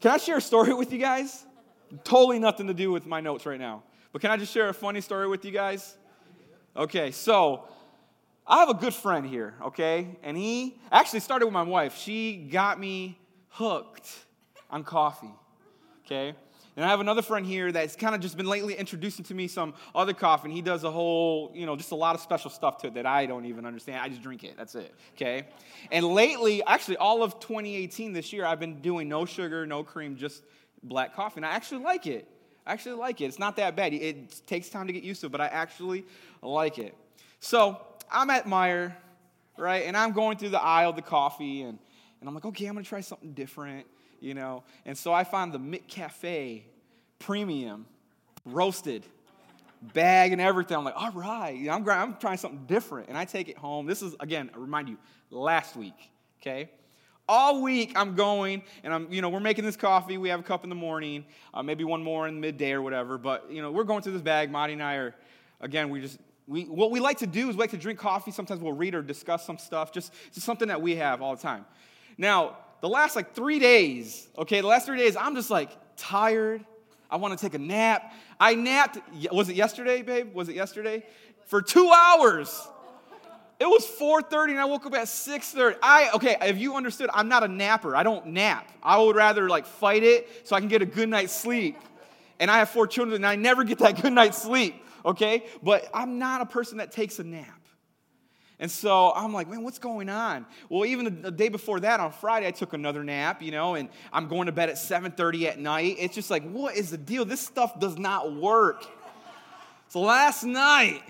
Can I share a story with you guys? Totally nothing to do with my notes right now. But can I just share a funny story with you guys? Okay, so I have a good friend here, okay? And he actually started with my wife. She got me hooked on coffee, okay? And I have another friend here that's kind of just been lately introducing to me some other coffee, and he does a whole, you know, just a lot of special stuff to it that I don't even understand. I just drink it. That's it. Okay? And lately, actually, all of 2018 this year, I've been doing no sugar, no cream, just black coffee. And I actually like it. I actually like it. It's not that bad. It takes time to get used to, but I actually like it. So I'm at Meijer, right? And I'm going through the aisle of the coffee, and, and I'm like, okay, I'm gonna try something different you know. And so I found the McCafe premium, roasted, bag and everything. I'm like, all right, I'm, I'm trying something different. And I take it home. This is, again, I remind you, last week, okay? All week I'm going and I'm, you know, we're making this coffee. We have a cup in the morning, uh, maybe one more in midday or whatever. But, you know, we're going through this bag. Marty and I are, again, we just, we, what we like to do is we like to drink coffee. Sometimes we'll read or discuss some stuff, just, just something that we have all the time. Now, the last like three days, okay, the last three days, I'm just like tired. I want to take a nap. I napped, was it yesterday, babe? Was it yesterday? For two hours. It was 4:30 and I woke up at 6:30. I okay, if you understood, I'm not a napper. I don't nap. I would rather like fight it so I can get a good night's sleep. And I have four children and I never get that good night's sleep, okay? But I'm not a person that takes a nap. And so I'm like, man, what's going on? Well, even the day before that, on Friday, I took another nap, you know, and I'm going to bed at 7:30 at night. It's just like, what is the deal? This stuff does not work. So last night,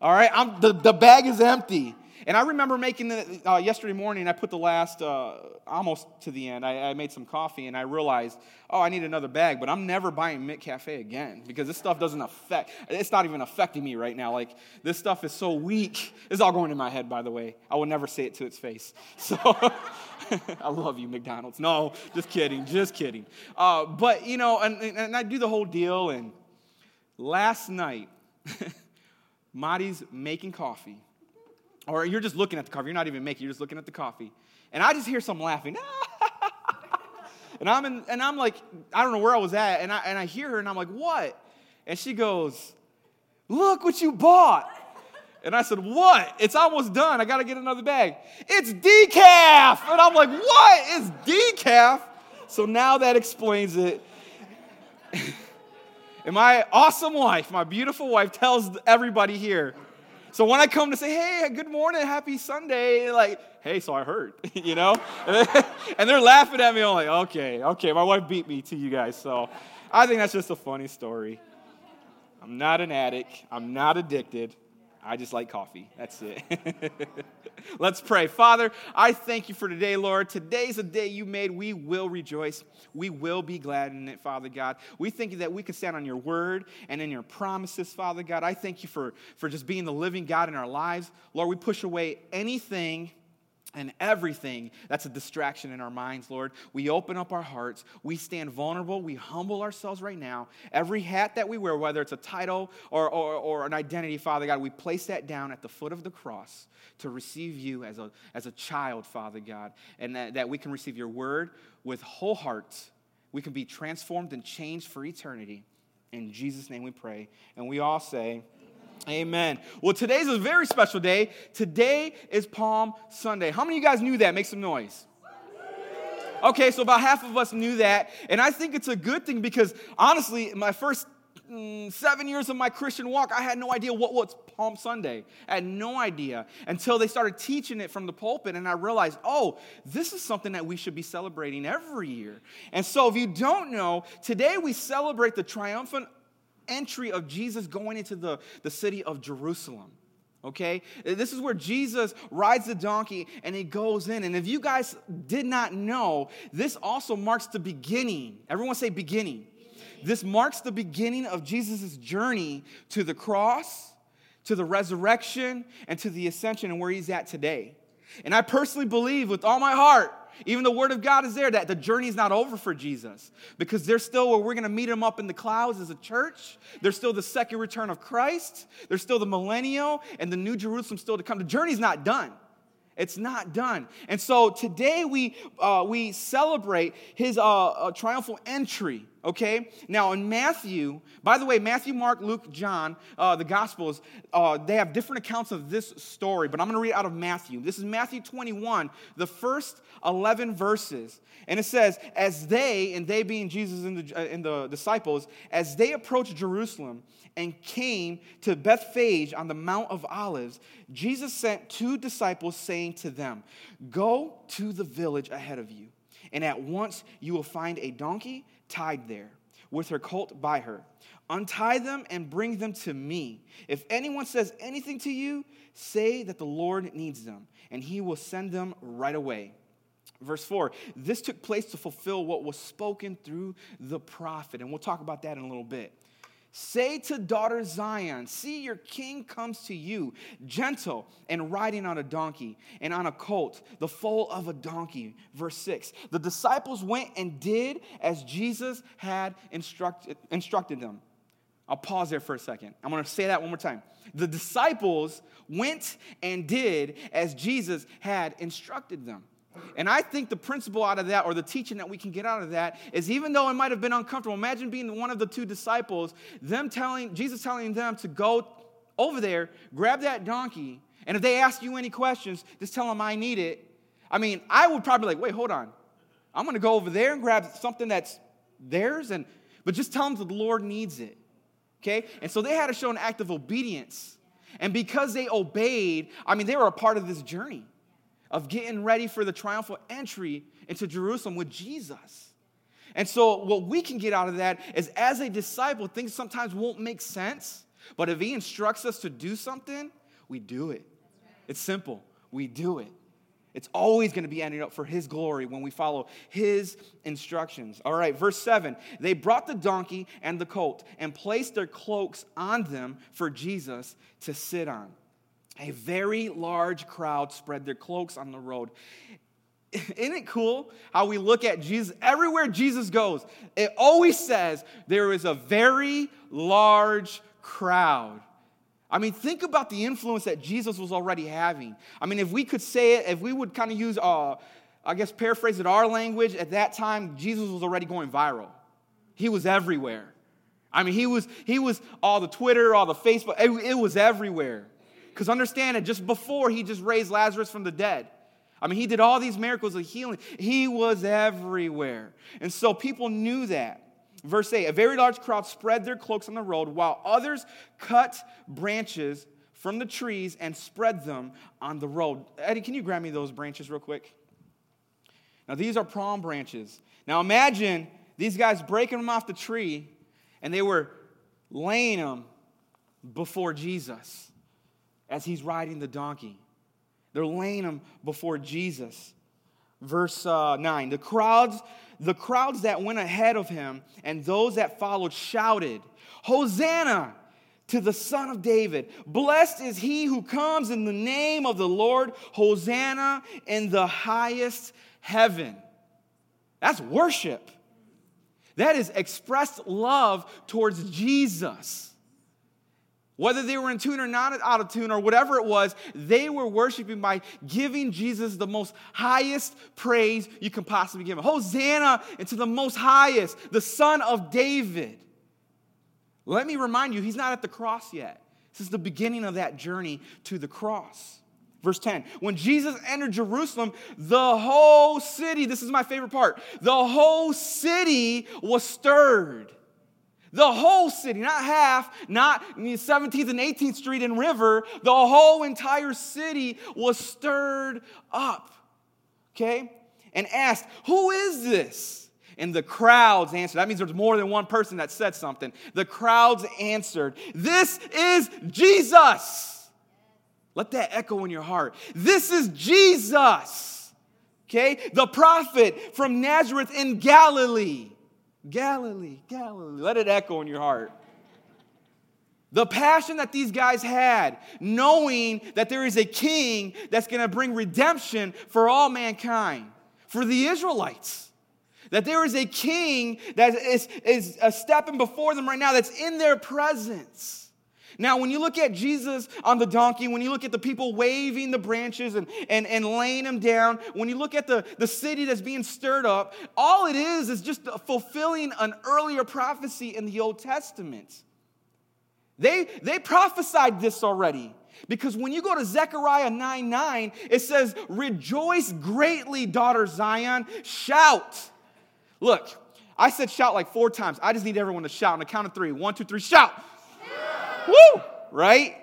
all right, I'm, the, the bag is empty. And I remember making the, uh, yesterday morning, I put the last, uh, almost to the end, I, I, made some coffee and I realized, oh, I need another bag, but I'm never buying McCafe again because this stuff doesn't affect, it's not even affecting me right now. Like, this stuff is so weak. It's all going in my head, by the way. I will never say it to its face. So, I love you, McDonald's. No, just kidding, just kidding. Uh, but, you know, and, and I do the whole deal, and last night, Marty's making coffee or you're just looking at the coffee, you're not even making, you're just looking at the coffee. And I just hear some laughing. and I'm in, and I'm like, I don't know where I was at, and I and I hear her and I'm like, what? And she goes, Look what you bought. And I said, What? It's almost done. I gotta get another bag. It's decaf! And I'm like, What is decaf? So now that explains it. and my awesome wife, my beautiful wife, tells everybody here, so when I come to say, hey, good morning, happy Sunday, like, hey, so I heard, you know? and they're laughing at me. I'm like, okay, okay, my wife beat me to you guys. So I think that's just a funny story. I'm not an addict, I'm not addicted. I just like coffee. That's it. Let's pray. Father, I thank you for today, Lord. Today's a day you made. We will rejoice. We will be glad in it, Father God. We thank you that we can stand on your word and in your promises, Father God. I thank you for, for just being the living God in our lives. Lord, we push away anything and everything that's a distraction in our minds, Lord. We open up our hearts. We stand vulnerable. We humble ourselves right now. Every hat that we wear, whether it's a title or, or, or, an identity, Father God, we place that down at the foot of the cross to receive you as a, as a child, Father God, and that, that we can receive your word with whole hearts. We can be transformed and changed for eternity. In Jesus' name we pray. And we all say, Amen. Well, today's a very special day. Today is Palm Sunday. How many of you guys knew that? Make some noise. Okay, so about half of us knew that. And I think it's a good thing because honestly, my first mm, seven years of my Christian walk, I had no idea what was Palm Sunday. I had no idea until they started teaching it from the pulpit, and I realized, oh, this is something that we should be celebrating every year. And so, if you don't know, today we celebrate the triumphant entry of Jesus going into the, the city of Jerusalem. Okay? This is where Jesus rides the donkey and he goes in. And if you guys did not know, this also marks the beginning. Everyone say beginning. This marks the beginning of Jesus' journey to the cross, to the resurrection, and to the ascension and where he's at today. And I personally believe with all my heart even the word of God is there that the journey is not over for Jesus because there's still where we're going to meet him up in the clouds as a church. There's still the second return of Christ. There's still the millennial and the new Jerusalem still to come. The journey's not done. It's not done. And so today we, uh, we celebrate his uh, uh, triumphal entry, okay? Now in Matthew, by the way, Matthew, Mark, Luke, John, uh, the Gospels, uh, they have different accounts of this story, but I'm going to read out of Matthew. This is Matthew 21, the first 11 verses. And it says, As they, and they being Jesus and the, uh, and the disciples, as they approached Jerusalem, and came to Bethphage on the Mount of Olives, Jesus sent two disciples, saying to them, Go to the village ahead of you, and at once you will find a donkey tied there, with her colt by her. Untie them and bring them to me. If anyone says anything to you, say that the Lord needs them, and he will send them right away. Verse 4 This took place to fulfill what was spoken through the prophet. And we'll talk about that in a little bit. Say to daughter Zion, See, your king comes to you, gentle and riding on a donkey and on a colt, the foal of a donkey. Verse 6 The disciples went and did as Jesus had instructed, instructed them. I'll pause there for a second. I'm going to say that one more time. The disciples went and did as Jesus had instructed them. And I think the principle out of that, or the teaching that we can get out of that, is even though it might have been uncomfortable, imagine being one of the two disciples, them telling, Jesus telling them to go over there, grab that donkey, and if they ask you any questions, just tell them I need it. I mean, I would probably like, wait, hold on. I'm gonna go over there and grab something that's theirs, and but just tell them that the Lord needs it. Okay? And so they had to show an act of obedience. And because they obeyed, I mean, they were a part of this journey of getting ready for the triumphal entry into Jerusalem with Jesus. And so, what we can get out of that is as a disciple, things sometimes won't make sense, but if He instructs us to do something, we do it. It's simple. We do it. It's always going to be ending up for His glory when we follow His instructions. All right, verse 7 They brought the donkey and the colt and placed their cloaks on them for Jesus to sit on a very large crowd spread their cloaks on the road. Isn't it cool how we look at Jesus? Everywhere Jesus goes, it always says there is a very large crowd. I mean, think about the influence that Jesus was already having. I mean, if we could say it, if we would kind of use, uh, I guess, paraphrase it our language, at that time, Jesus was already going viral. He was everywhere. I mean, he was, he was all the Twitter, all the Facebook, it, it was everywhere. Because understand it, just before he just raised Lazarus from the dead. I mean, he did all these miracles of healing. He was everywhere. And so people knew that. Verse 8 A very large crowd spread their cloaks on the road, while others cut branches from the trees and spread them on the road. Eddie, can you grab me those branches real quick? Now, these are palm branches. Now, imagine these guys breaking them off the tree and they were laying them before Jesus as he's riding the donkey. They're laying him before Jesus. Verse uh, 9 the crowds, the crowds that went ahead of him and those that followed shouted, Hosanna! to the Son of David. Blessed is he who comes in the name of the Lord. Hosanna in the highest heaven. That's worship. That is expressed love towards Jesus. Whether they were in tune or not out of tune or whatever it was, they were worshiping by giving Jesus the most highest praise you can possibly give him. Hosanna into the most highest, the Son of David. Let me remind you, he's not at the cross yet. This is the beginning of that journey to the cross. Verse 10 When Jesus entered Jerusalem, the whole city, this is my favorite part, the whole city was stirred the whole city, not half, not 17th and 18th Street and River. The whole entire city was stirred up. Okay? And asked, Who is this? And the crowds answered. That means there's more than one person that said something. The crowds answered, This is Jesus. Let that echo in your heart. This is Jesus. Okay? The prophet from Nazareth in Galilee. Galilee, Galilee. Let it echo in your heart. The passion that these guys had, knowing that there is a king that's going to bring redemption for all mankind, for the Israelites. That there is a king that is, is uh, stepping before them right now that's in their presence. Now, when you look at Jesus on the donkey, when you look at the people waving the branches and, and, and laying them down, when you look at the, the city that's being stirred up, all it is is just fulfilling an earlier prophecy in the Old Testament. They, they prophesied this already. Because when you go to Zechariah 9 9, it says, Rejoice greatly, daughter Zion, shout. Look, I said shout like four times. I just need everyone to shout on the count of three. One, two, three, shout. Woo! Right?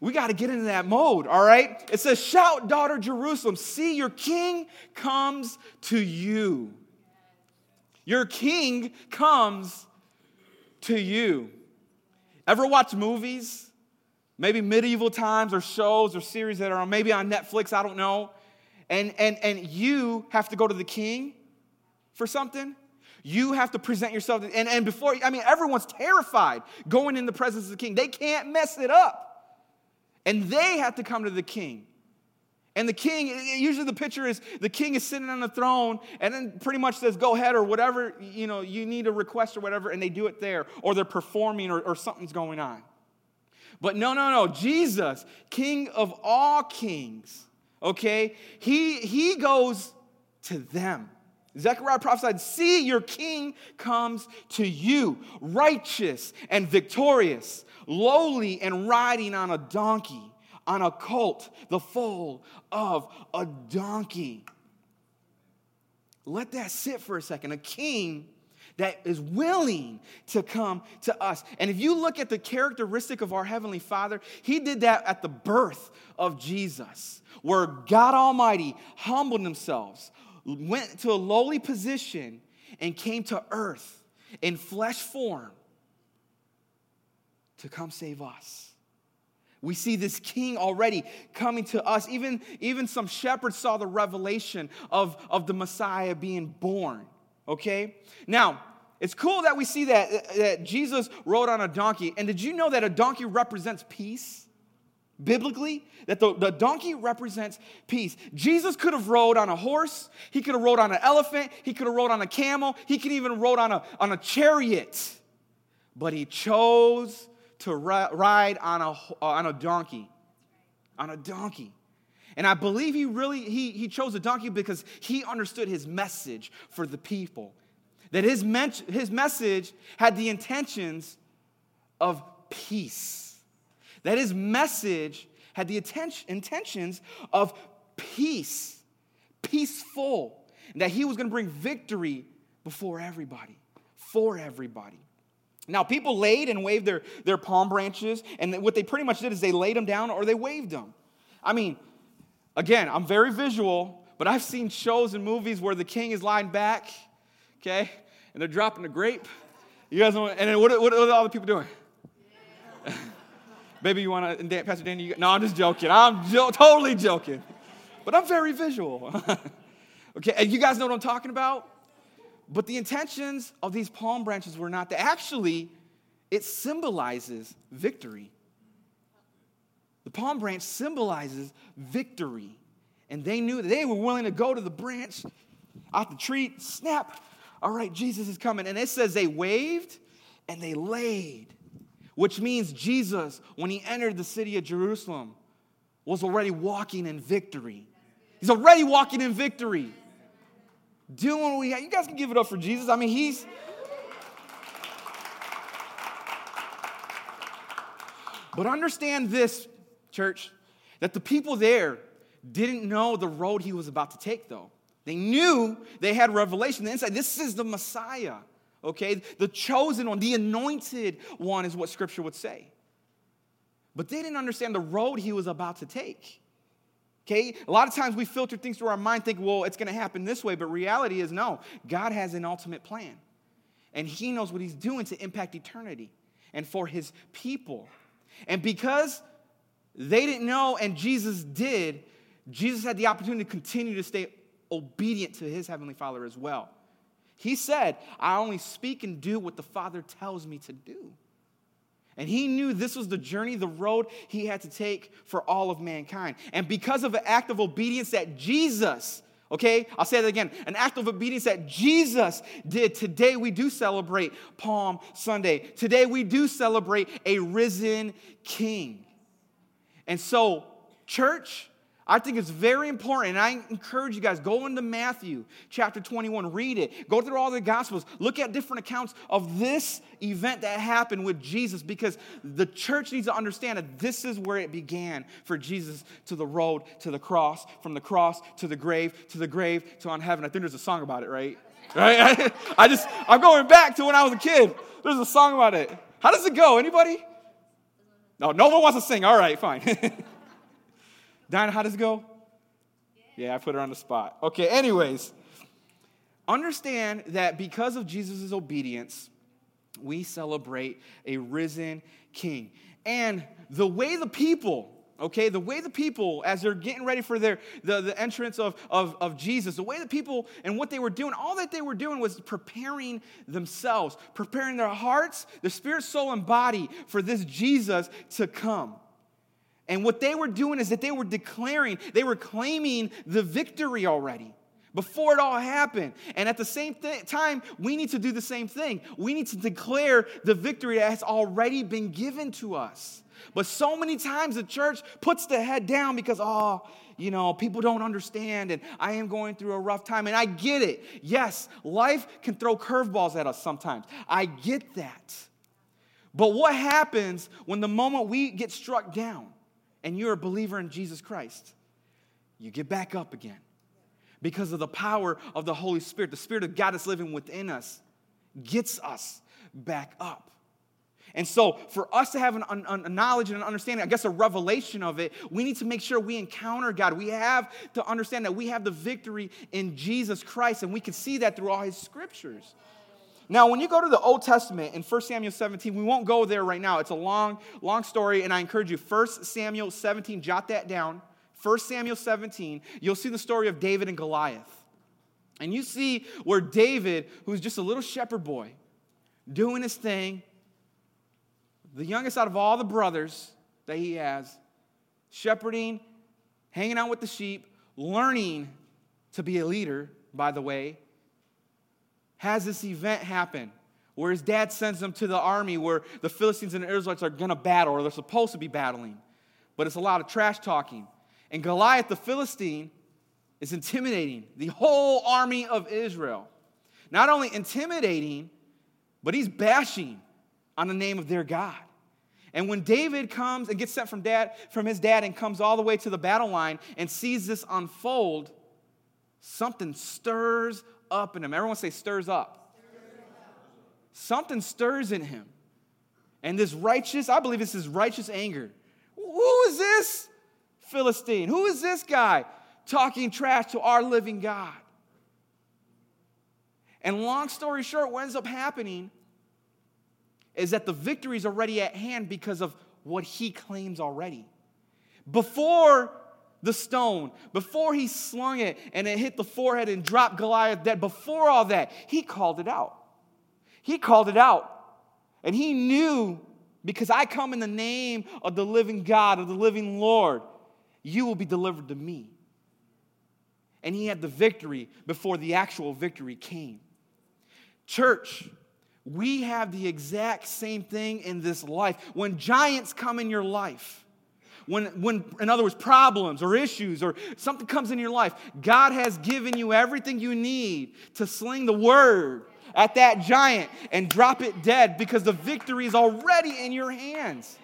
We got to get into that mode, all right? It says, Shout, daughter Jerusalem, see your king comes to you. Your king comes to you. Ever watch movies? Maybe medieval times or shows or series that are on, maybe on Netflix, I don't know. And, and, and you have to go to the king for something. You have to present yourself. And, and before, I mean, everyone's terrified going in the presence of the king. They can't mess it up. And they have to come to the king. And the king, usually the picture is the king is sitting on the throne and then pretty much says, go ahead or whatever, you know, you need a request or whatever, and they do it there. Or they're performing or, or something's going on. But no, no, no. Jesus, King of all kings, okay, he, he goes to them. Zechariah prophesied, See, your king comes to you, righteous and victorious, lowly and riding on a donkey, on a colt, the foal of a donkey. Let that sit for a second. A king that is willing to come to us. And if you look at the characteristic of our Heavenly Father, He did that at the birth of Jesus, where God Almighty humbled Himself, went to a lowly position, and came to earth in flesh form to come save us. We see this king already coming to us. Even, even some shepherds saw the revelation of, of the Messiah being born. Okay? Now, it's cool that we see that, that Jesus rode on a donkey. And did you know that a donkey represents peace? Biblically that the, the donkey represents peace. Jesus could have rode on a horse. He could have rode on an elephant. He could have rode on a camel. He could even rode on a, on a chariot. But he chose to ri- ride on a, on a donkey on a donkey. And i believe he really he, he chose a donkey because he understood his message for the people. That his, men- his message had the intentions of peace that his message had the intentions of peace, peaceful, and that he was going to bring victory before everybody, for everybody. Now, people laid and waved their, their palm branches, and what they pretty much did is they laid them down or they waved them. I mean, again, I'm very visual, but I've seen shows and movies where the king is lying back, okay, and they're dropping a grape. You guys know, and then what, what are all the people doing? Baby, you want to, Pastor Danny? You, no, I'm just joking. I'm jo- totally joking. But I'm very visual. okay, and you guys know what I'm talking about? But the intentions of these palm branches were not that. Actually, it symbolizes victory. The palm branch symbolizes victory. And they knew that they were willing to go to the branch, out the tree, snap. All right, Jesus is coming. And it says they waved and they laid which means Jesus, when he entered the city of Jerusalem, was already walking in victory. He's already walking in victory. Doing what we have. You guys can give it up for Jesus. I mean, he's. But understand this, church, that the people there didn't know the road he was about to take, though. They knew they had revelation, the insight. This is the Messiah okay? The chosen one, the anointed one is what scripture would say. But they didn't understand the road he was about to take. Okay? A lot of times we filter things through our mind, think, well, it's going to happen this way. But reality is, no, God has an ultimate plan. And he knows what he's doing to impact eternity and for his people. And because they didn't know and Jesus did, Jesus had the opportunity to continue to stay obedient to his heavenly Father as well. He said, I only speak and do what the Father tells me to do. And he knew this was the journey, the road he had to take for all of mankind. And because of an act of obedience that Jesus Okay, I'll say that again. An act of obedience that Jesus did. Today we do celebrate Palm Sunday. Today we do celebrate a risen King. And so, church, I think it's very important, and I encourage you guys go into Matthew chapter 21, read it, go through all the Gospels, look at different accounts of this event that happened with Jesus, because the church needs to understand that this is where it began for Jesus to the road, to the cross, from the cross to the grave, to the grave to on heaven. I think there's a song about it, right? Right? I just, I'm going back to when I was a kid. There's a song about it. How does it go? Anybody? No, no one wants to sing. All right, fine. Dinah, how does it go? Yeah, I put her on the spot. Okay, anyways, understand that because of Jesus' obedience, we celebrate a risen king. And the way the people, okay, the way the people, as they're getting ready for their the, the entrance of, of, of Jesus, the way the people and what they were doing, all that they were doing was preparing themselves, preparing their hearts, their spirit, soul, and body for this Jesus to come. And what they were doing is that they were declaring, they were claiming the victory already before it all happened. And at the same th- time, we need to do the same thing. We need to declare the victory that has already been given to us. But so many times the church puts the head down because, oh, you know, people don't understand and I am going through a rough time. And I get it. Yes, life can throw curveballs at us sometimes. I get that. But what happens when the moment we get struck down? And you're a believer in Jesus Christ, you get back up again because of the power of the Holy Spirit. The Spirit of God that's living within us gets us back up. And so, for us to have an, a knowledge and an understanding, I guess a revelation of it, we need to make sure we encounter God. We have to understand that we have the victory in Jesus Christ, and we can see that through all His scriptures. Now, when you go to the Old Testament in 1 Samuel 17, we won't go there right now. It's a long, long story, and I encourage you, 1 Samuel 17, jot that down. 1 Samuel 17, you'll see the story of David and Goliath. And you see where David, who's just a little shepherd boy, doing his thing, the youngest out of all the brothers that he has, shepherding, hanging out with the sheep, learning to be a leader, by the way, has this event happen where his dad sends him to the army where the Philistines and the Israelites are going to battle or they're supposed to be battling. But it's a lot of trash talking. And Goliath, the Philistine, is intimidating the whole army of Israel. Not only intimidating, but he's bashing on the name of their God. And when David comes and gets sent from dad from his dad and comes all the way to the battle line and sees this unfold, something stirs up in him. Everyone say, stirs up. Something stirs in him. And this righteous, I believe this is righteous anger. Who is this Philistine? Who is this guy talking trash to our living God? And long story short, what ends up happening is that the victory is already at hand because of what he claims already. Before the stone, before he slung it and it hit the forehead and dropped Goliath dead, before all that, he called it out. He called it out. And he knew because I come in the name of the living God, of the living Lord, you will be delivered to me. And he had the victory before the actual victory came. Church, we have the exact same thing in this life. When giants come in your life, when, when, in other words, problems or issues or something comes in your life, God has given you everything you need to sling the word at that giant and drop it dead because the victory is already in your hands.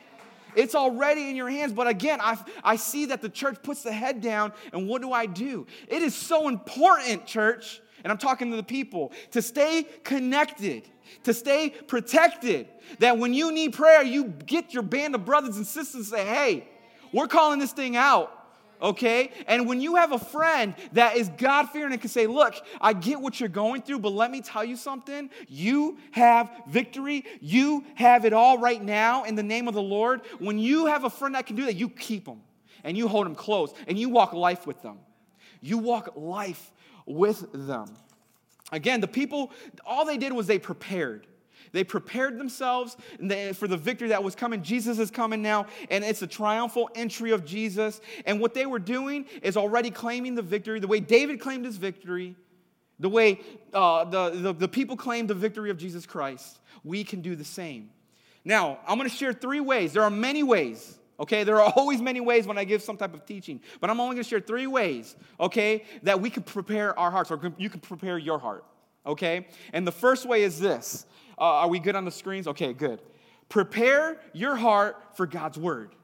It's already in your hands. But again, I, I see that the church puts the head down, and what do I do? It is so important, church, and I'm talking to the people, to stay connected, to stay protected. That when you need prayer, you get your band of brothers and sisters and say, hey, we're calling this thing out okay? And when you have a friend that is God fearing and can say, Look, I get what you're going through, but let me tell you something. You have victory. You have it all right now in the name of the Lord. When you have a friend that can do that, you keep them and you hold them close and you walk life with them. You walk life with them. Again, the people, all they did was they prepared. They prepared themselves for the victory that was coming. Jesus is coming now, and it's a triumphal entry of Jesus. And what they were doing is already claiming the victory, the way David claimed his victory, the way uh, the, the, the people claimed the victory of Jesus Christ. We can do the same. Now, I'm going to share three ways. There are many ways okay? There are always many ways when I give some type of teaching, but I'm only gonna share three ways, okay, that we can prepare our hearts, or you can prepare your heart, okay? And the first way is this uh, Are we good on the screens? Okay, good. Prepare your heart for God's word.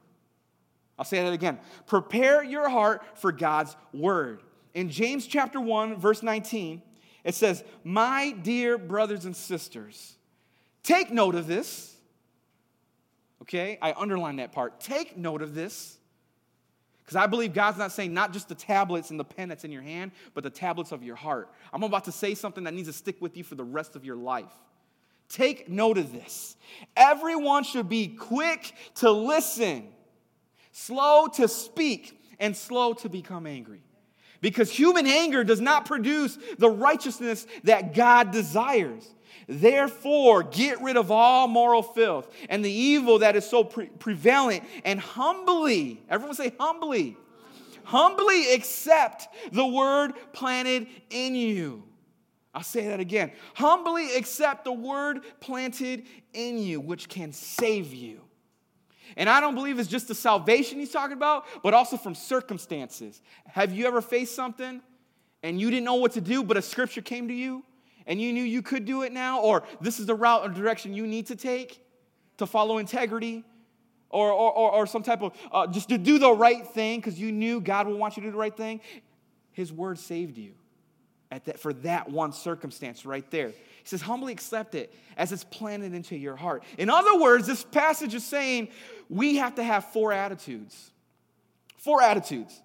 I'll say that again. Prepare your heart for God's word. In James chapter 1, verse 19, it says, My dear brothers and sisters, take note of this Okay? I underline that part. Take note of this. Because I believe God's not saying not just the tablets and the pen that's in your hand, but the tablets of your heart. I'm about to say something that needs to stick with you for the rest of your life. Take note of this. Everyone should be quick to listen, slow to speak, and slow to become angry. Because human anger does not produce the righteousness that God desires. Therefore, get rid of all moral filth and the evil that is so pre- prevalent, and humbly, everyone say humbly, humbly accept the word planted in you. I'll say that again. Humbly accept the word planted in you, which can save you. And I don't believe it's just the salvation he's talking about, but also from circumstances. Have you ever faced something and you didn't know what to do, but a scripture came to you? and you knew you could do it now, or this is the route or direction you need to take to follow integrity, or, or, or, or some type of uh, just to do the right thing because you knew God will want you to do the right thing, His word saved you at that, for that one circumstance right there. He says, humbly accept it as it's planted into your heart. In other words, this passage is saying we have to have four attitudes. Four attitudes,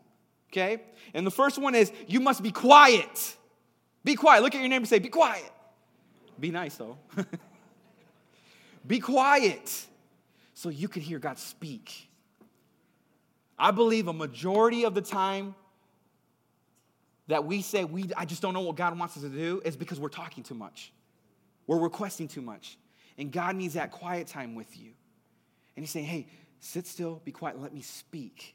okay? And the first one is you must be quiet. Be quiet. Look at your neighbor and say, Be quiet. Be nice, though. Be quiet so you can hear God speak. I believe a majority of the time that we say, we, I just don't know what God wants us to do, is because we're talking too much. We're requesting too much. And God needs that quiet time with you. And He's saying, hey, sit still, be quiet, let me speak.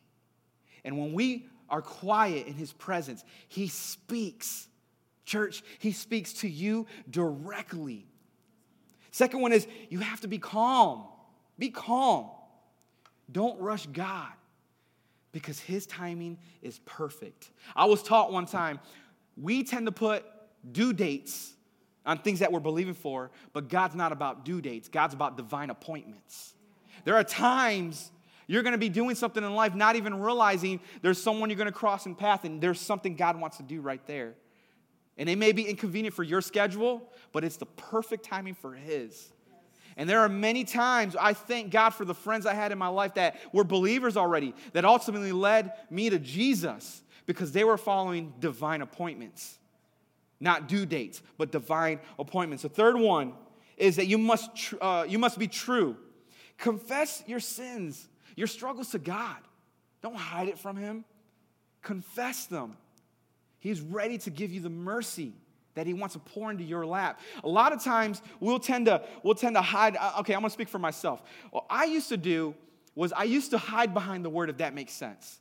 And when we are quiet in His presence, He speaks Church, he speaks to you directly. Second one is you have to be calm. Be calm. Don't rush God because his timing is perfect. I was taught one time we tend to put due dates on things that we're believing for, but God's not about due dates, God's about divine appointments. There are times you're going to be doing something in life, not even realizing there's someone you're going to cross in path, and there's something God wants to do right there. And it may be inconvenient for your schedule, but it's the perfect timing for His. And there are many times I thank God for the friends I had in my life that were believers already, that ultimately led me to Jesus because they were following divine appointments. Not due dates, but divine appointments. The third one is that you must, tr- uh, you must be true. Confess your sins, your struggles to God. Don't hide it from Him, confess them. He's ready to give you the mercy that he wants to pour into your lap. A lot of times we'll tend to we'll tend to hide uh, okay, I'm going to speak for myself. What I used to do was I used to hide behind the word if that makes sense.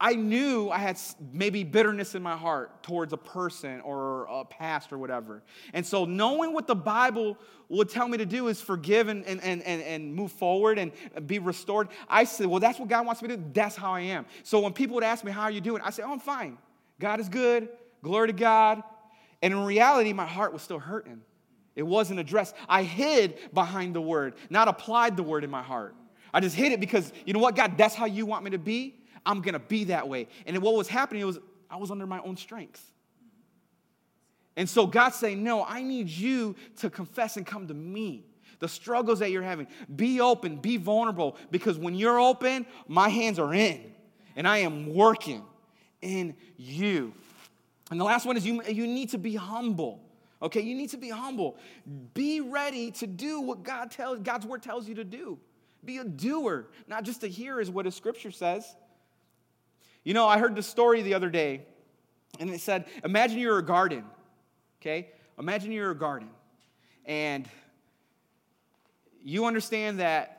I knew I had maybe bitterness in my heart towards a person or a past or whatever. And so, knowing what the Bible would tell me to do is forgive and, and, and, and move forward and be restored, I said, Well, that's what God wants me to do. That's how I am. So, when people would ask me, How are you doing? I say, Oh, I'm fine. God is good. Glory to God. And in reality, my heart was still hurting. It wasn't addressed. I hid behind the word, not applied the word in my heart. I just hid it because, you know what, God, that's how you want me to be. I'm going to be that way. And what was happening was I was under my own strength. And so God's saying, No, I need you to confess and come to me. The struggles that you're having. Be open, be vulnerable, because when you're open, my hands are in and I am working in you. And the last one is you, you need to be humble. Okay, you need to be humble. Be ready to do what God tells, God's word tells you to do. Be a doer, not just a hearer, is what His scripture says. You know, I heard the story the other day, and it said, Imagine you're a garden, okay? Imagine you're a garden, and you understand that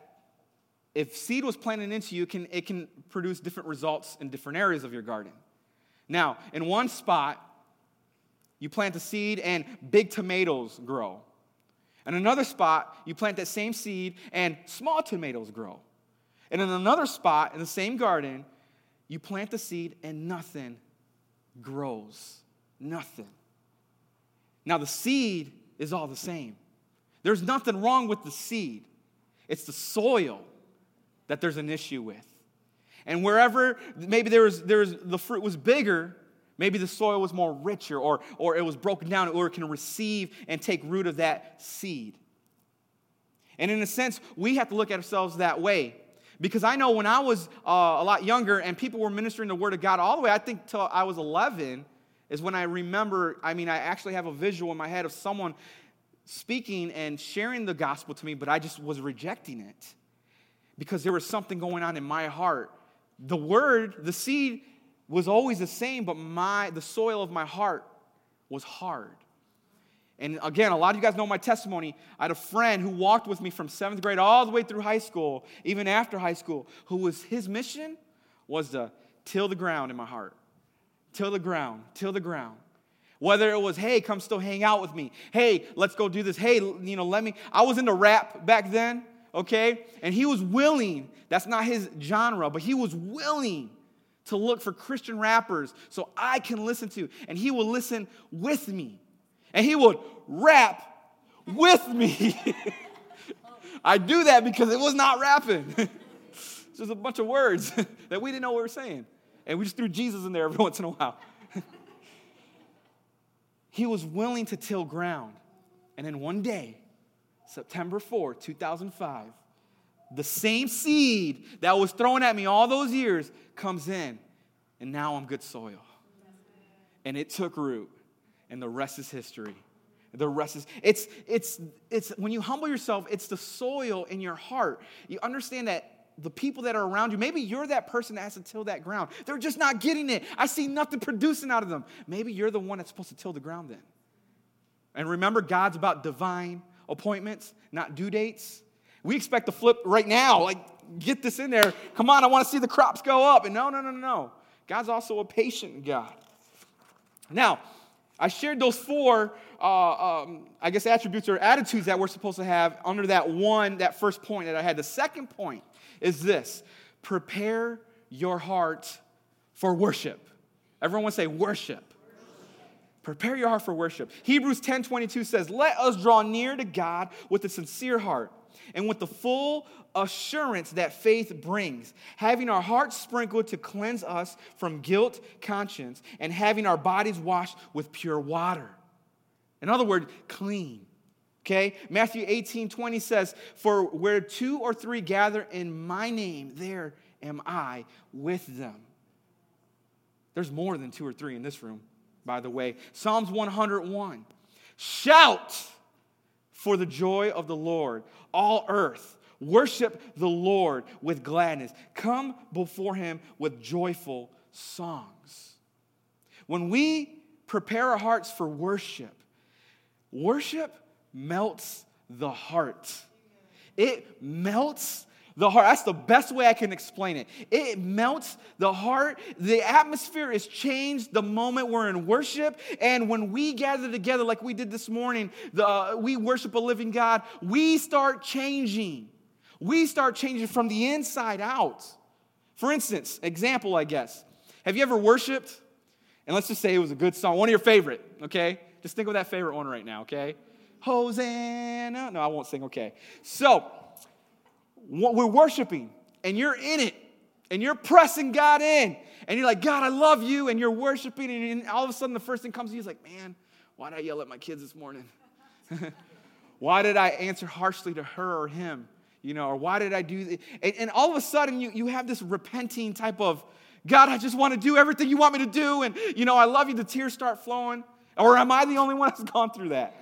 if seed was planted into you, it can, it can produce different results in different areas of your garden. Now, in one spot, you plant a seed and big tomatoes grow. In another spot, you plant that same seed and small tomatoes grow. And in another spot in the same garden, you plant the seed and nothing grows. Nothing. Now, the seed is all the same. There's nothing wrong with the seed, it's the soil that there's an issue with. And wherever maybe there was, there was, the fruit was bigger, maybe the soil was more richer or, or it was broken down or it can receive and take root of that seed. And in a sense, we have to look at ourselves that way. Because I know when I was uh, a lot younger and people were ministering the word of God all the way, I think till I was 11 is when I remember, I mean, I actually have a visual in my head of someone speaking and sharing the gospel to me, but I just was rejecting it because there was something going on in my heart. The word, the seed was always the same, but my the soil of my heart was hard. And again, a lot of you guys know my testimony. I had a friend who walked with me from seventh grade all the way through high school, even after high school, who was his mission was to till the ground in my heart. Till the ground, till the ground. Whether it was, hey, come still hang out with me. Hey, let's go do this. Hey, you know, let me. I was into rap back then, okay? And he was willing, that's not his genre, but he was willing to look for Christian rappers so I can listen to. And he will listen with me and he would rap with me. I do that because it was not rapping. it's just a bunch of words that we didn't know what we were saying. And we just threw Jesus in there every once in a while. he was willing to till ground. And then one day, September 4, 2005, the same seed that was thrown at me all those years comes in. And now I'm good soil. And it took root and the rest is history. The rest is it's it's it's when you humble yourself, it's the soil in your heart. You understand that the people that are around you, maybe you're that person that has to till that ground. They're just not getting it. I see nothing producing out of them. Maybe you're the one that's supposed to till the ground then. And remember, God's about divine appointments, not due dates. We expect to flip right now, like, get this in there. Come on, I want to see the crops go up. And no, no, no, no. God's also a patient God. Now, I shared those four, uh, um, I guess, attributes or attitudes that we're supposed to have under that one, that first point that I had. The second point is this prepare your heart for worship. Everyone say worship. Prepare your heart for worship. Hebrews 10 22 says, Let us draw near to God with a sincere heart and with the full assurance that faith brings, having our hearts sprinkled to cleanse us from guilt conscience, and having our bodies washed with pure water. In other words, clean. Okay? Matthew 18 20 says, For where two or three gather in my name, there am I with them. There's more than two or three in this room, by the way. Psalms 101 Shout for the joy of the Lord, all earth. Worship the Lord with gladness. Come before him with joyful songs. When we prepare our hearts for worship, worship melts the heart. It melts the heart, that's the best way I can explain it. It melts the heart. The atmosphere is changed the moment we're in worship. And when we gather together, like we did this morning, the, uh, we worship a living God, we start changing. We start changing from the inside out. For instance, example, I guess. Have you ever worshiped? And let's just say it was a good song, one of your favorite, okay? Just think of that favorite one right now, okay? Hosanna. No, I won't sing, okay. So, we're worshiping and you're in it and you're pressing God in and you're like, God, I love you, and you're worshiping, and all of a sudden the first thing comes to you is like, man, why did I yell at my kids this morning? why did I answer harshly to her or him? You know, or why did I do this? And, and all of a sudden you, you have this repenting type of, God, I just want to do everything you want me to do, and you know, I love you, the tears start flowing. Or am I the only one that's gone through that?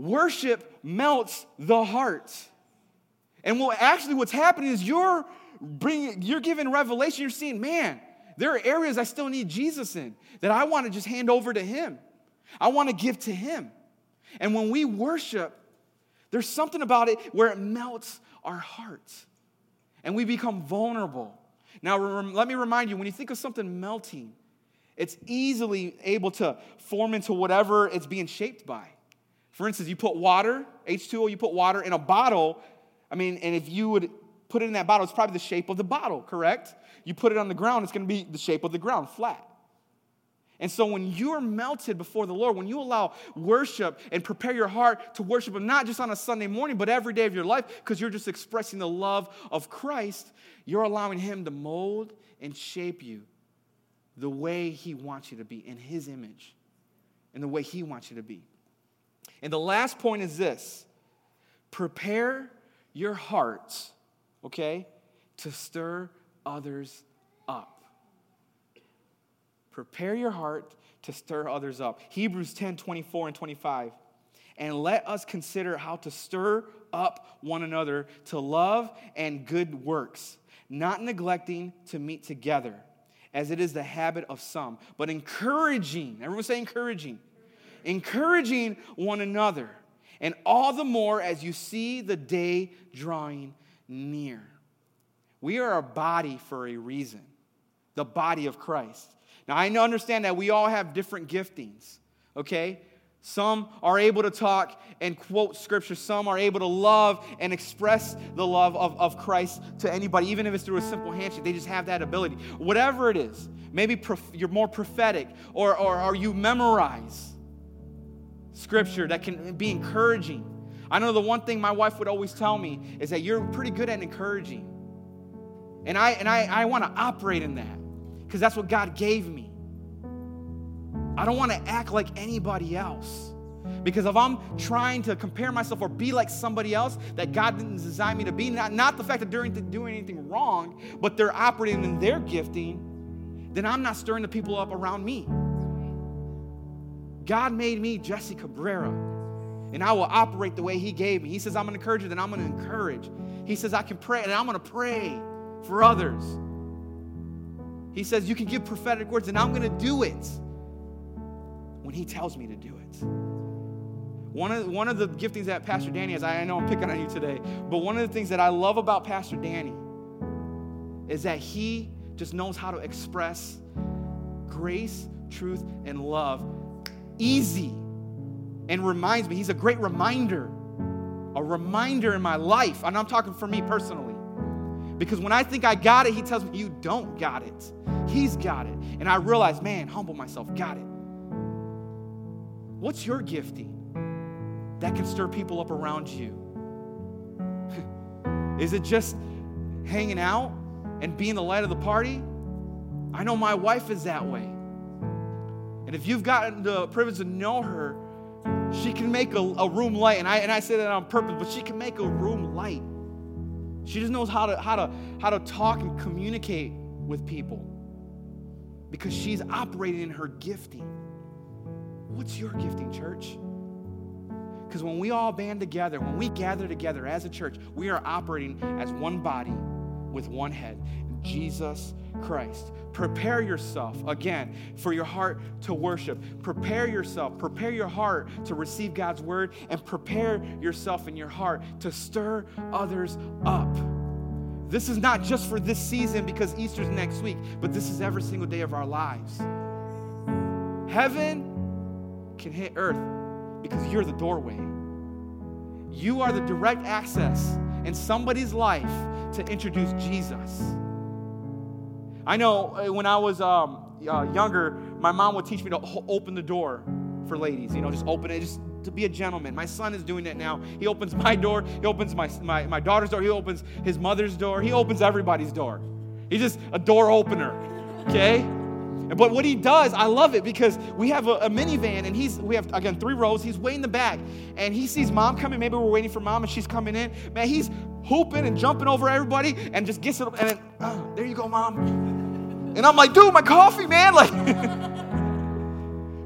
Worship melts the heart. And what actually what's happening is you're bringing, you're giving revelation. You're seeing, man, there are areas I still need Jesus in that I want to just hand over to Him. I want to give to Him. And when we worship, there's something about it where it melts our hearts and we become vulnerable. Now, let me remind you when you think of something melting, it's easily able to form into whatever it's being shaped by. For instance, you put water, H2O, you put water in a bottle. I mean, and if you would put it in that bottle, it's probably the shape of the bottle, correct? You put it on the ground, it's going to be the shape of the ground, flat. And so when you're melted before the Lord, when you allow worship and prepare your heart to worship Him, not just on a Sunday morning, but every day of your life, because you're just expressing the love of Christ, you're allowing Him to mold and shape you the way He wants you to be in His image in the way He wants you to be. And the last point is this prepare your hearts, okay, to stir others up. Prepare your heart to stir others up. Hebrews 10 24 and 25. And let us consider how to stir up one another to love and good works, not neglecting to meet together, as it is the habit of some, but encouraging. Everyone say encouraging. Encouraging one another. And all the more as you see the day drawing near. We are a body for a reason, the body of Christ. Now, I understand that we all have different giftings, okay? Some are able to talk and quote scripture. Some are able to love and express the love of, of Christ to anybody, even if it's through a simple handshake. They just have that ability. Whatever it is, maybe prof- you're more prophetic or, or, or you memorize scripture that can be encouraging. I know the one thing my wife would always tell me is that you're pretty good at encouraging. And I, and I, I want to operate in that because that's what God gave me. I don't want to act like anybody else. Because if I'm trying to compare myself or be like somebody else that God didn't design me to be, not, not the fact that they're doing anything wrong, but they're operating in their gifting, then I'm not stirring the people up around me. God made me Jesse Cabrera, and I will operate the way He gave me. He says, I'm an encourager, then I'm going to encourage. He says, I can pray, and I'm going to pray for others. He says, You can give prophetic words, and I'm going to do it when He tells me to do it. One of, one of the giftings that Pastor Danny has, I know I'm picking on you today, but one of the things that I love about Pastor Danny is that he just knows how to express grace, truth, and love easy and reminds me. He's a great reminder, a reminder in my life. And I'm talking for me personally. Because when I think I got it, he tells me, You don't got it. He's got it. And I realize, man, humble myself, got it. What's your gifting that can stir people up around you? Is it just hanging out and being the light of the party? I know my wife is that way. And if you've gotten the privilege to know her, she can make a, a room light. And I, and I say that on purpose, but she can make a room light. She just knows how to, how, to, how to talk and communicate with people because she's operating in her gifting. What's your gifting, church? Because when we all band together, when we gather together as a church, we are operating as one body with one head. Jesus Christ. Prepare yourself again for your heart to worship. Prepare yourself, prepare your heart to receive God's word, and prepare yourself in your heart to stir others up. This is not just for this season because Easter's next week, but this is every single day of our lives. Heaven can hit earth because you're the doorway. You are the direct access in somebody's life to introduce Jesus. I know uh, when I was um, uh, younger, my mom would teach me to open the door for ladies. You know, just open it, just to be a gentleman. My son is doing that now. He opens my door, he opens my, my, my daughter's door, he opens his mother's door, he opens everybody's door. He's just a door opener, okay? But what he does, I love it because we have a, a, minivan and he's we have again three rows. He's way in the back and he sees mom coming. Maybe we're waiting for mom and she's coming in. Man, he's hooping and jumping over everybody and just gets it and then, oh, there you go, mom. And I'm like, dude, my coffee, man. Like,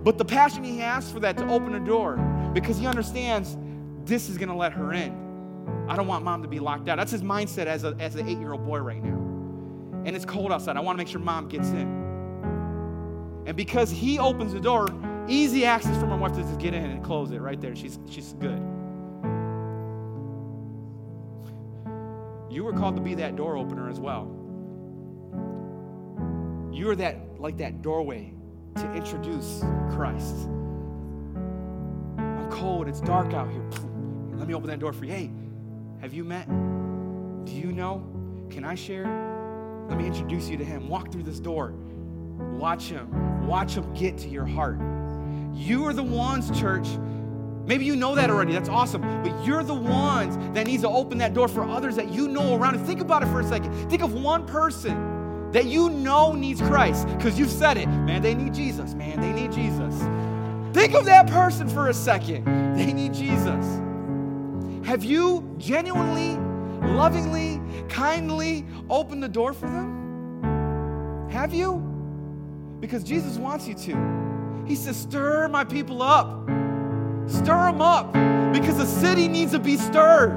but the passion he has for that to open a door because he understands this is gonna let her in. I don't want mom to be locked out. That's his mindset as, a, as an eight year old boy right now. And it's cold outside. I wanna make sure mom gets in. And because he opens the door, Easy access for my wife to just get in and close it right there. She's, she's good. You were called to be that door opener as well. You are that like that doorway to introduce Christ. I'm cold, it's dark out here. Let me open that door for you. Hey, have you met? Do you know? Can I share? Let me introduce you to him. Walk through this door. Watch him. Watch him get to your heart. You are the ones, church, Maybe you know that already. That's awesome. But you're the ones that needs to open that door for others that you know around. And think about it for a second. Think of one person that you know needs Christ because you've said it. Man, they need Jesus. Man, they need Jesus. Think of that person for a second. They need Jesus. Have you genuinely, lovingly, kindly opened the door for them? Have you? Because Jesus wants you to. He says, Stir my people up. Stir them up because the city needs to be stirred.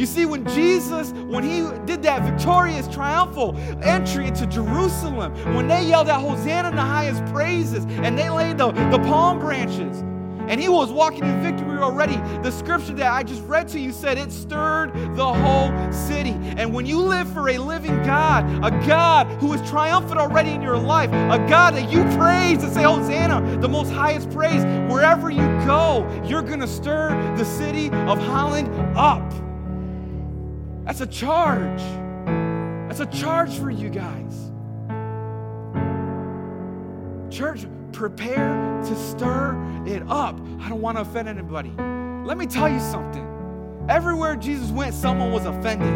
You see, when Jesus, when he did that victorious, triumphal entry into Jerusalem, when they yelled out, Hosanna in the highest praises, and they laid the, the palm branches, and he was walking in victory already. The scripture that I just read to you said it stirred the whole city. And when you live for a living God, a God who is triumphant already in your life, a God that you praise and say, Hosanna, the most highest praise, wherever you go, you're going to stir the city of Holland up. That's a charge. That's a charge for you guys. Church, prepare to stir it up. I don't want to offend anybody. Let me tell you something. Everywhere Jesus went, someone was offended.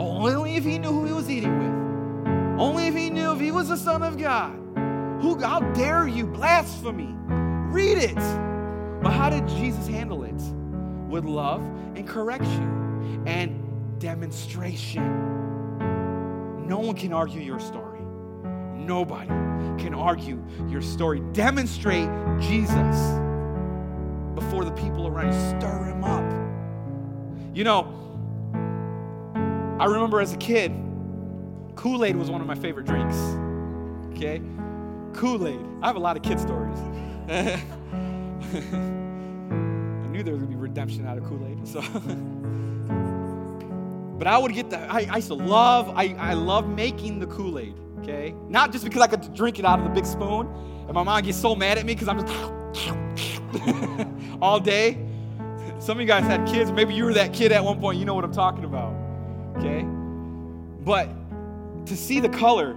Only if he knew who he was eating with. Only if he knew if he was the Son of God. Who, how dare you? Blasphemy. Read it. But how did Jesus handle it? With love and correction and demonstration. No one can argue your story. Nobody can argue your story. Demonstrate Jesus before the people around you. Stir him up. You know, I remember as a kid, Kool Aid was one of my favorite drinks. Okay? Kool Aid. I have a lot of kid stories. I knew there was going to be redemption out of Kool Aid. So. but I would get the, I, I used to love, I, I love making the Kool Aid okay? Not just because I could drink it out of the big spoon, and my mom gets so mad at me because I'm just all day. Some of you guys had kids, maybe you were that kid at one point, you know what I'm talking about, okay? But to see the color,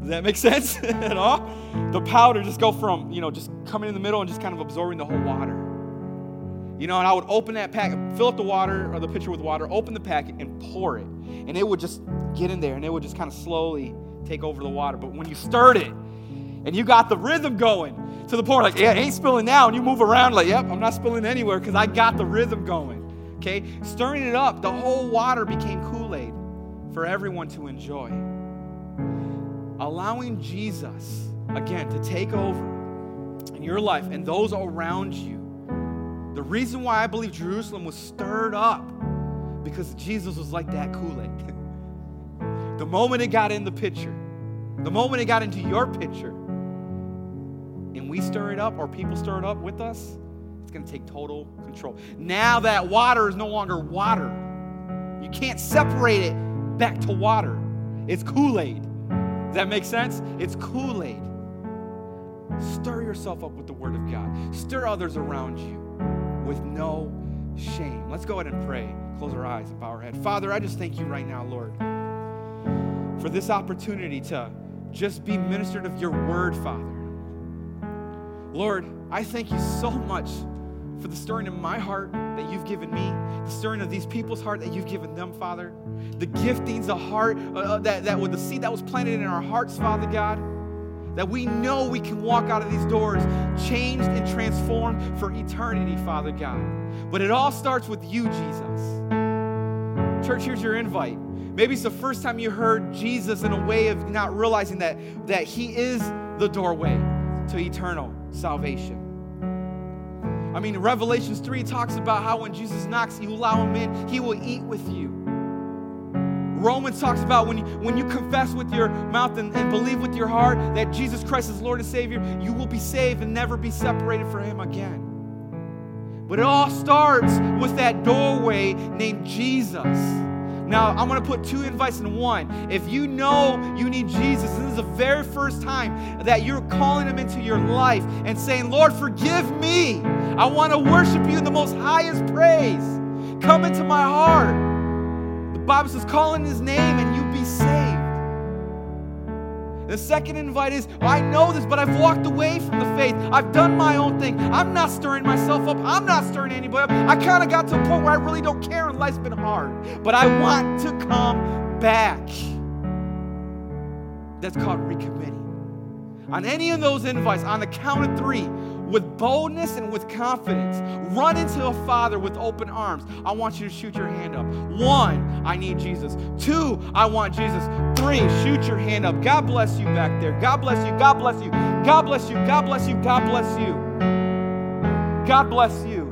does that make sense at all? The powder just go from, you know, just coming in the middle and just kind of absorbing the whole water. You know, and I would open that pack, fill up the water or the pitcher with water, open the packet and pour it. And it would just get in there and it would just kind of slowly take over the water. But when you stirred it and you got the rhythm going to the point like, yeah, it ain't spilling now, and you move around like, yep, I'm not spilling anywhere because I got the rhythm going. Okay? Stirring it up, the whole water became Kool Aid for everyone to enjoy. Allowing Jesus, again, to take over in your life and those around you the reason why I believe Jerusalem was stirred up because Jesus was like that Kool Aid. the moment it got in the pitcher, the moment it got into your pitcher, and we stir it up or people stir it up with us, it's going to take total control. Now that water is no longer water, you can't separate it back to water. It's Kool Aid. Does that make sense? It's Kool Aid. Stir yourself up with the Word of God, stir others around you with no shame. Let's go ahead and pray. Close our eyes and bow our head. Father, I just thank you right now, Lord, for this opportunity to just be ministered of your word, Father. Lord, I thank you so much for the stirring in my heart that you've given me, the stirring of these people's heart that you've given them, Father, the giftings, the heart, uh, uh that, that with the seed that was planted in our hearts, Father God that we know we can walk out of these doors changed and transformed for eternity, Father God. But it all starts with you, Jesus. Church, here's your invite. Maybe it's the first time you heard Jesus in a way of not realizing that, that He is the doorway to eternal salvation. I mean, Revelations 3 talks about how when Jesus knocks, you allow Him in, He will eat with you. Romans talks about when you, when you confess with your mouth and, and believe with your heart that Jesus Christ is Lord and Savior, you will be saved and never be separated from Him again. But it all starts with that doorway named Jesus. Now, I'm going to put two invites in one. If you know you need Jesus, this is the very first time that you're calling Him into your life and saying, Lord, forgive me. I want to worship you in the most highest praise. Come into my heart. Bible says, call in His name and you'll be saved. The second invite is I know this, but I've walked away from the faith. I've done my own thing. I'm not stirring myself up. I'm not stirring anybody up. I kind of got to a point where I really don't care and life's been hard. But I want to come back. That's called recommitting. On any of those invites, on the count of three, with boldness and with confidence, run into a father with open arms. I want you to shoot your hand up. One, I need Jesus. Two, I want Jesus. Three, shoot your hand up. God bless you back there. God bless you. God bless you. God bless you. God bless you. God bless you. God bless you.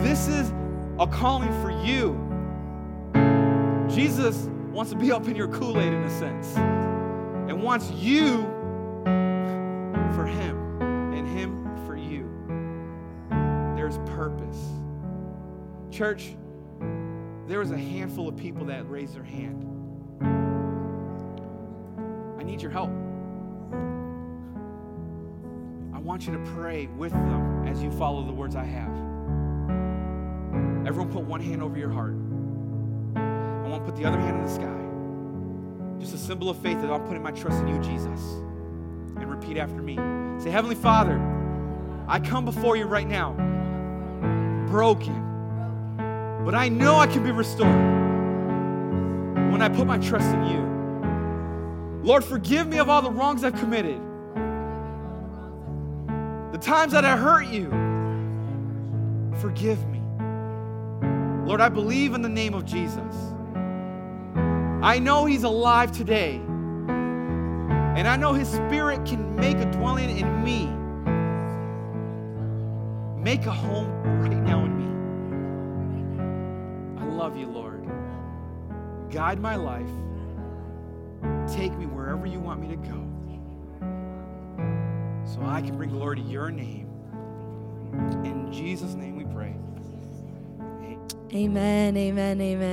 This is a calling for you. Jesus wants to be up in your Kool Aid in a sense and wants you Him and Him for you. There's purpose. Church, there was a handful of people that raised their hand. I need your help. I want you to pray with them as you follow the words I have. Everyone put one hand over your heart. I want to put the other hand in the sky. Just a symbol of faith that I'm putting my trust in you, Jesus. And repeat after me. Say, Heavenly Father, I come before you right now, broken, but I know I can be restored when I put my trust in you. Lord, forgive me of all the wrongs I've committed, the times that I hurt you. Forgive me. Lord, I believe in the name of Jesus. I know He's alive today. And I know His Spirit can make a dwelling in me, make a home right now in me. I love you, Lord. Guide my life. Take me wherever you want me to go so I can bring glory to your name. In Jesus' name we pray. Amen, amen, amen.